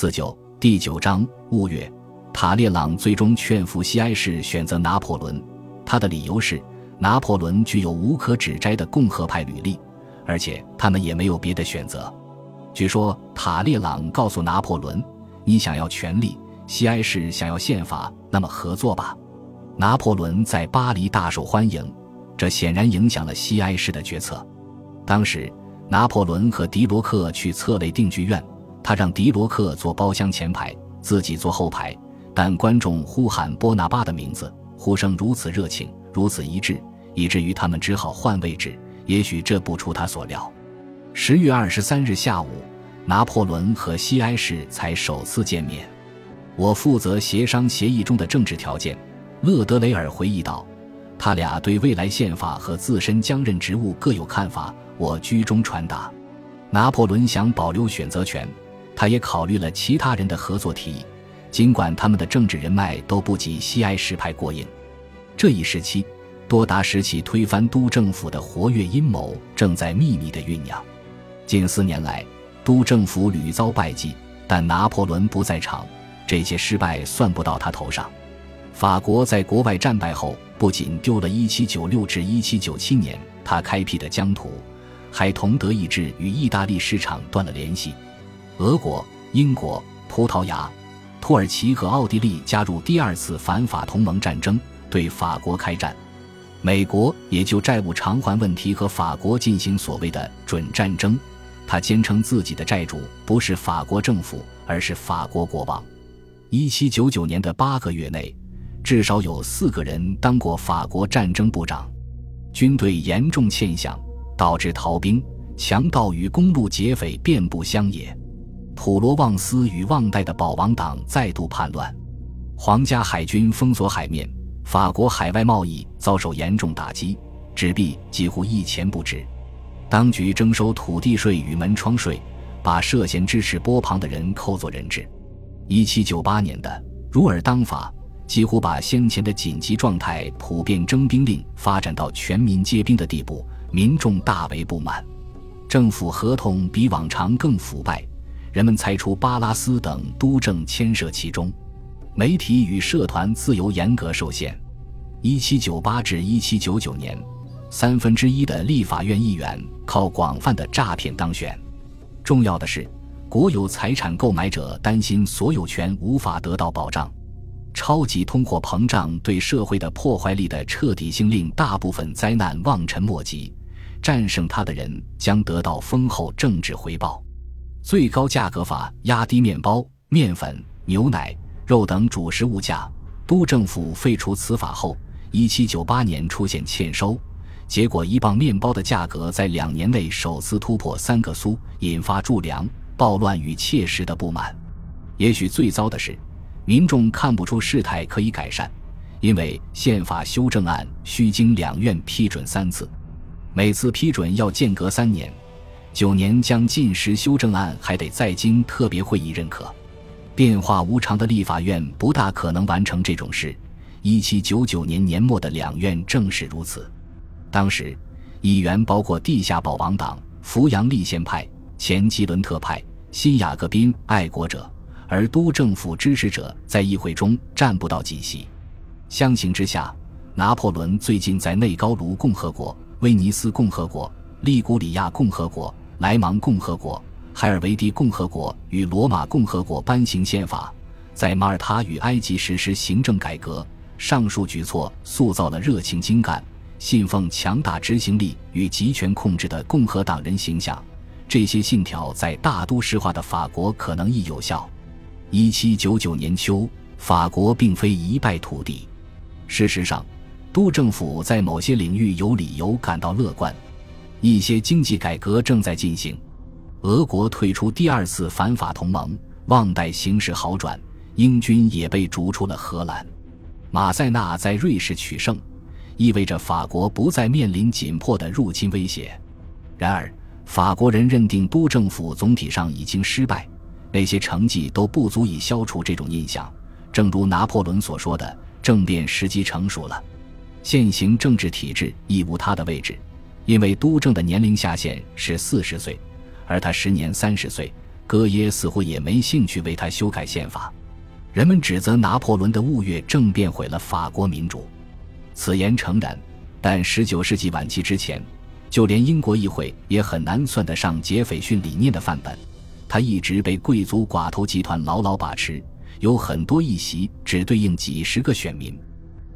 自九第九章五月，塔列朗最终劝服西埃士选择拿破仑，他的理由是拿破仑具有无可指摘的共和派履历，而且他们也没有别的选择。据说塔列朗告诉拿破仑：“你想要权力，西埃士想要宪法，那么合作吧。”拿破仑在巴黎大受欢迎，这显然影响了西埃士的决策。当时，拿破仑和迪罗克去策雷定剧院。他让迪罗克坐包厢前排，自己坐后排，但观众呼喊波拿巴的名字，呼声如此热情，如此一致，以至于他们只好换位置。也许这不出他所料。十月二十三日下午，拿破仑和西埃士才首次见面。我负责协商协议中的政治条件。勒德雷尔回忆道：“他俩对未来宪法和自身将任职务各有看法，我居中传达。拿破仑想保留选择权。”他也考虑了其他人的合作提议，尽管他们的政治人脉都不及西埃什派过硬。这一时期，多达十起推翻都政府的活跃阴谋正在秘密的酝酿。近四年来，都政府屡遭败绩，但拿破仑不在场，这些失败算不到他头上。法国在国外战败后，不仅丢了1796至1797年他开辟的疆土，还同德意志与意大利市场断了联系。俄国、英国、葡萄牙、土耳其和奥地利加入第二次反法同盟战争，对法国开战。美国也就债务偿还问题和法国进行所谓的准战争。他坚称自己的债主不是法国政府，而是法国国王。一七九九年的八个月内，至少有四个人当过法国战争部长。军队严重欠饷，导致逃兵、强盗与公路劫匪遍布乡野。普罗旺斯与旺代的保王党再度叛乱，皇家海军封锁海面，法国海外贸易遭受严重打击，纸币几乎一钱不值。当局征收土地税与门窗税，把涉嫌支持波旁的人扣作人质。一七九八年的如尔当法几乎把先前的紧急状态普遍征兵令发展到全民皆兵的地步，民众大为不满。政府合同比往常更腐败。人们猜出巴拉斯等督政牵涉其中，媒体与社团自由严格受限。一七九八至一七九九年，三分之一的立法院议员靠广泛的诈骗当选。重要的是，国有财产购买者担心所有权无法得到保障。超级通货膨胀对社会的破坏力的彻底性令大部分灾难望尘莫及，战胜它的人将得到丰厚政治回报。最高价格法压低面包、面粉、牛奶、肉等主食物价。都政府废除此法后，1798年出现欠收，结果一磅面包的价格在两年内首次突破三个苏，引发助粮、暴乱与切实的不满。也许最糟的是，民众看不出事态可以改善，因为宪法修正案需经两院批准三次，每次批准要间隔三年。九年将禁食修正案还得再经特别会议认可，变化无常的立法院不大可能完成这种事。一七九九年年末的两院正是如此。当时议员包括地下保王党、扶阳立宪派、前吉伦特派、新雅各宾爱国者，而都政府支持者在议会中占不到几席。相形之下，拿破仑最近在内高卢共和国、威尼斯共和国、利古里亚共和国。莱芒共和国、海尔维蒂共和国与罗马共和国颁行宪法，在马耳他与埃及实施行政改革。上述举措塑造了热情精干、信奉强大执行力与集权控制的共和党人形象。这些信条在大都市化的法国可能亦有效。一七九九年秋，法国并非一败涂地。事实上，都政府在某些领域有理由感到乐观。一些经济改革正在进行，俄国退出第二次反法同盟，望待形势好转。英军也被逐出了荷兰，马塞纳在瑞士取胜，意味着法国不再面临紧迫的入侵威胁。然而，法国人认定都政府总体上已经失败，那些成绩都不足以消除这种印象。正如拿破仑所说的，政变时机成熟了，现行政治体制已无他的位置。因为督政的年龄下限是四十岁，而他时年三十岁，戈耶似乎也没兴趣为他修改宪法。人们指责拿破仑的雾月政变毁了法国民主，此言诚然。但19世纪晚期之前，就连英国议会也很难算得上杰斐逊理念的范本。他一直被贵族寡头集团牢牢把持，有很多议席只对应几十个选民。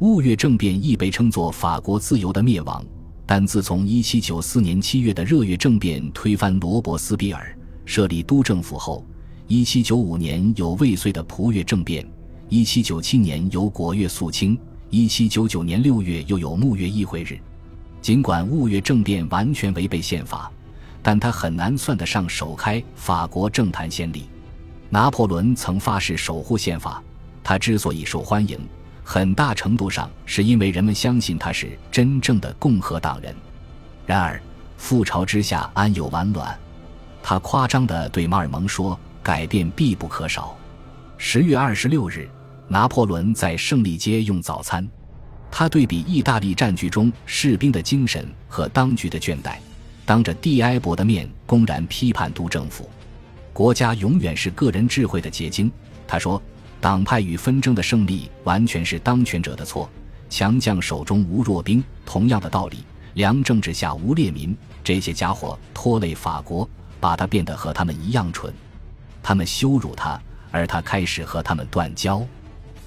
雾月政变亦被称作法国自由的灭亡。但自从1794年7月的热月政变推翻罗伯斯庇尔，设立督政府后，1795年有未遂的普月政变，1797年有果月肃清，1799年6月又有沐月议会日。尽管雾月政变完全违背宪法，但他很难算得上首开法国政坛先例。拿破仑曾发誓守护宪法，他之所以受欢迎。很大程度上是因为人们相信他是真正的共和党人。然而，覆巢之下安有完卵？他夸张地对马尔蒙说：“改变必不可少。”十月二十六日，拿破仑在胜利街用早餐。他对比意大利战局中士兵的精神和当局的倦怠，当着蒂埃博的面公然批判督政府。国家永远是个人智慧的结晶，他说。党派与纷争的胜利完全是当权者的错，强将手中无弱兵。同样的道理，良政治下无劣民。这些家伙拖累法国，把他变得和他们一样蠢。他们羞辱他，而他开始和他们断交。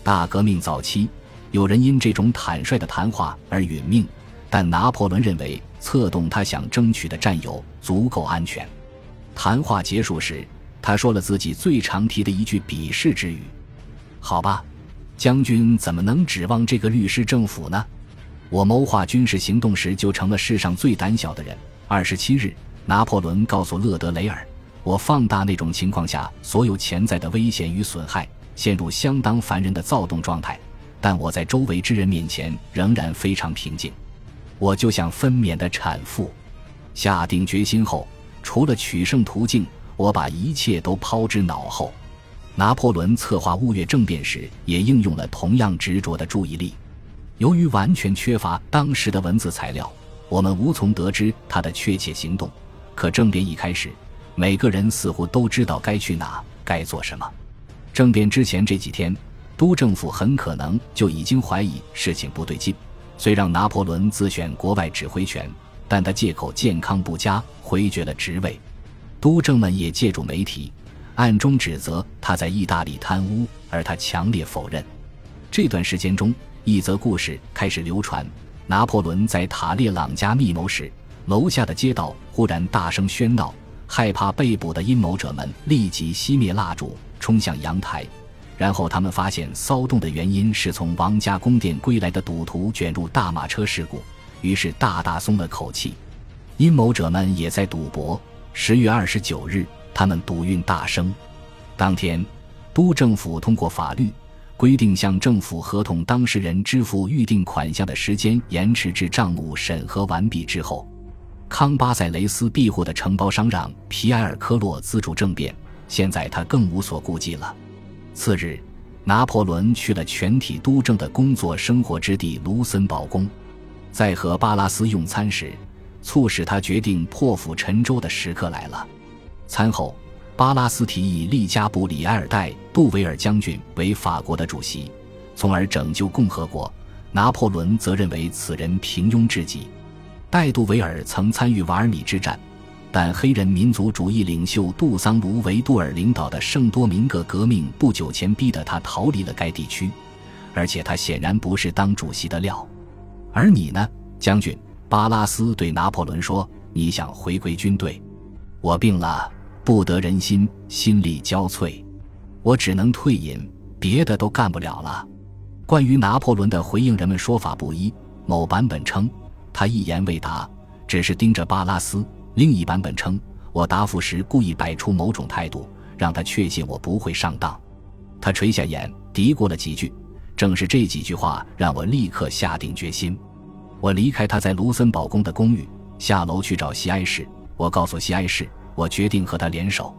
大革命早期，有人因这种坦率的谈话而殒命，但拿破仑认为策动他想争取的战友足够安全。谈话结束时，他说了自己最常提的一句鄙视之语。好吧，将军怎么能指望这个律师政府呢？我谋划军事行动时就成了世上最胆小的人。二十七日，拿破仑告诉勒德雷尔：“我放大那种情况下所有潜在的危险与损害，陷入相当烦人的躁动状态。但我在周围之人面前仍然非常平静。我就像分娩的产妇，下定决心后，除了取胜途径，我把一切都抛之脑后。”拿破仑策划雾月政变时，也应用了同样执着的注意力。由于完全缺乏当时的文字材料，我们无从得知他的确切行动。可政变一开始，每个人似乎都知道该去哪、该做什么。政变之前这几天，督政府很可能就已经怀疑事情不对劲，虽让拿破仑自选国外指挥权，但他借口健康不佳回绝了职位。督政们也借助媒体。暗中指责他在意大利贪污，而他强烈否认。这段时间中，一则故事开始流传：拿破仑在塔列朗家密谋时，楼下的街道忽然大声喧闹，害怕被捕的阴谋者们立即熄灭蜡烛，冲向阳台。然后他们发现骚动的原因是从王家宫殿归来的赌徒卷入大马车事故，于是大大松了口气。阴谋者们也在赌博。十月二十九日。他们赌运大升，当天，都政府通过法律规定，向政府合同当事人支付预定款项的时间延迟至账目审核完毕之后。康巴塞雷斯庇护的承包商让皮埃尔科洛资助政变，现在他更无所顾忌了。次日，拿破仑去了全体督政的工作生活之地卢森堡宫，在和巴拉斯用餐时，促使他决定破釜沉舟的时刻来了。餐后，巴拉斯提议利加布里埃尔代杜维尔将军为法国的主席，从而拯救共和国。拿破仑则认为此人平庸至极。戴杜维尔曾参与瓦尔米之战，但黑人民族主义领袖杜桑卢维杜尔领导的圣多明各革命不久前逼得他逃离了该地区，而且他显然不是当主席的料。而你呢，将军？巴拉斯对拿破仑说：“你想回归军队？我病了。”不得人心，心力交瘁，我只能退隐，别的都干不了了。关于拿破仑的回应，人们说法不一。某版本称他一言未答，只是盯着巴拉斯；另一版本称我答复时故意摆出某种态度，让他确信我不会上当。他垂下眼，嘀咕了几句。正是这几句话让我立刻下定决心。我离开他在卢森堡宫的公寓，下楼去找西埃士。我告诉西埃士。我决定和他联手。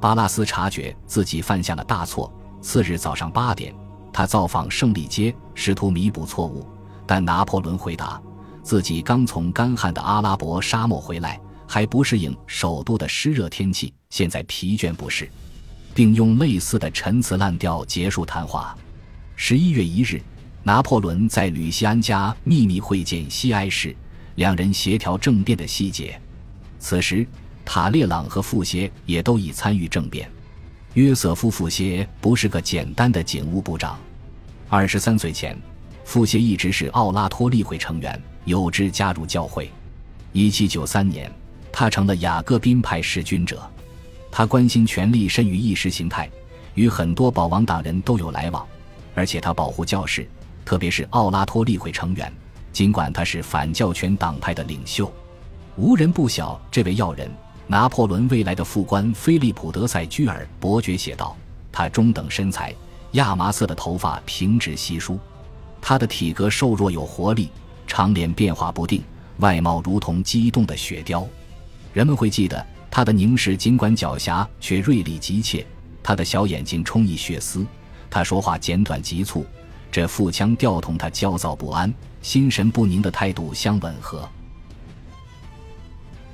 巴拉斯察觉自己犯下了大错。次日早上八点，他造访胜利街，试图弥补错误。但拿破仑回答，自己刚从干旱的阿拉伯沙漠回来，还不适应首都的湿热天气，现在疲倦不适，并用类似的陈词滥调结束谈话。十一月一日，拿破仑在吕西安家秘密会见西埃士，两人协调政变的细节。此时，塔列朗和富歇也都已参与政变。约瑟夫·富歇不是个简单的警务部长。二十三岁前，富歇一直是奥拉托利会成员，有志加入教会。一七九三年，他成了雅各宾派弑君者。他关心权力甚于意识形态，与很多保王党人都有来往。而且他保护教士，特别是奥拉托利会成员。尽管他是反教权党派的领袖，无人不晓这位要人。拿破仑未来的副官菲利普·德塞居尔伯爵写道：“他中等身材，亚麻色的头发平直稀疏，他的体格瘦弱有活力，长脸变化不定，外貌如同激动的雪雕。人们会记得他的凝视，尽管狡黠却锐利急切。他的小眼睛充溢血丝，他说话简短急促，这腹腔调同他焦躁不安、心神不宁的态度相吻合。”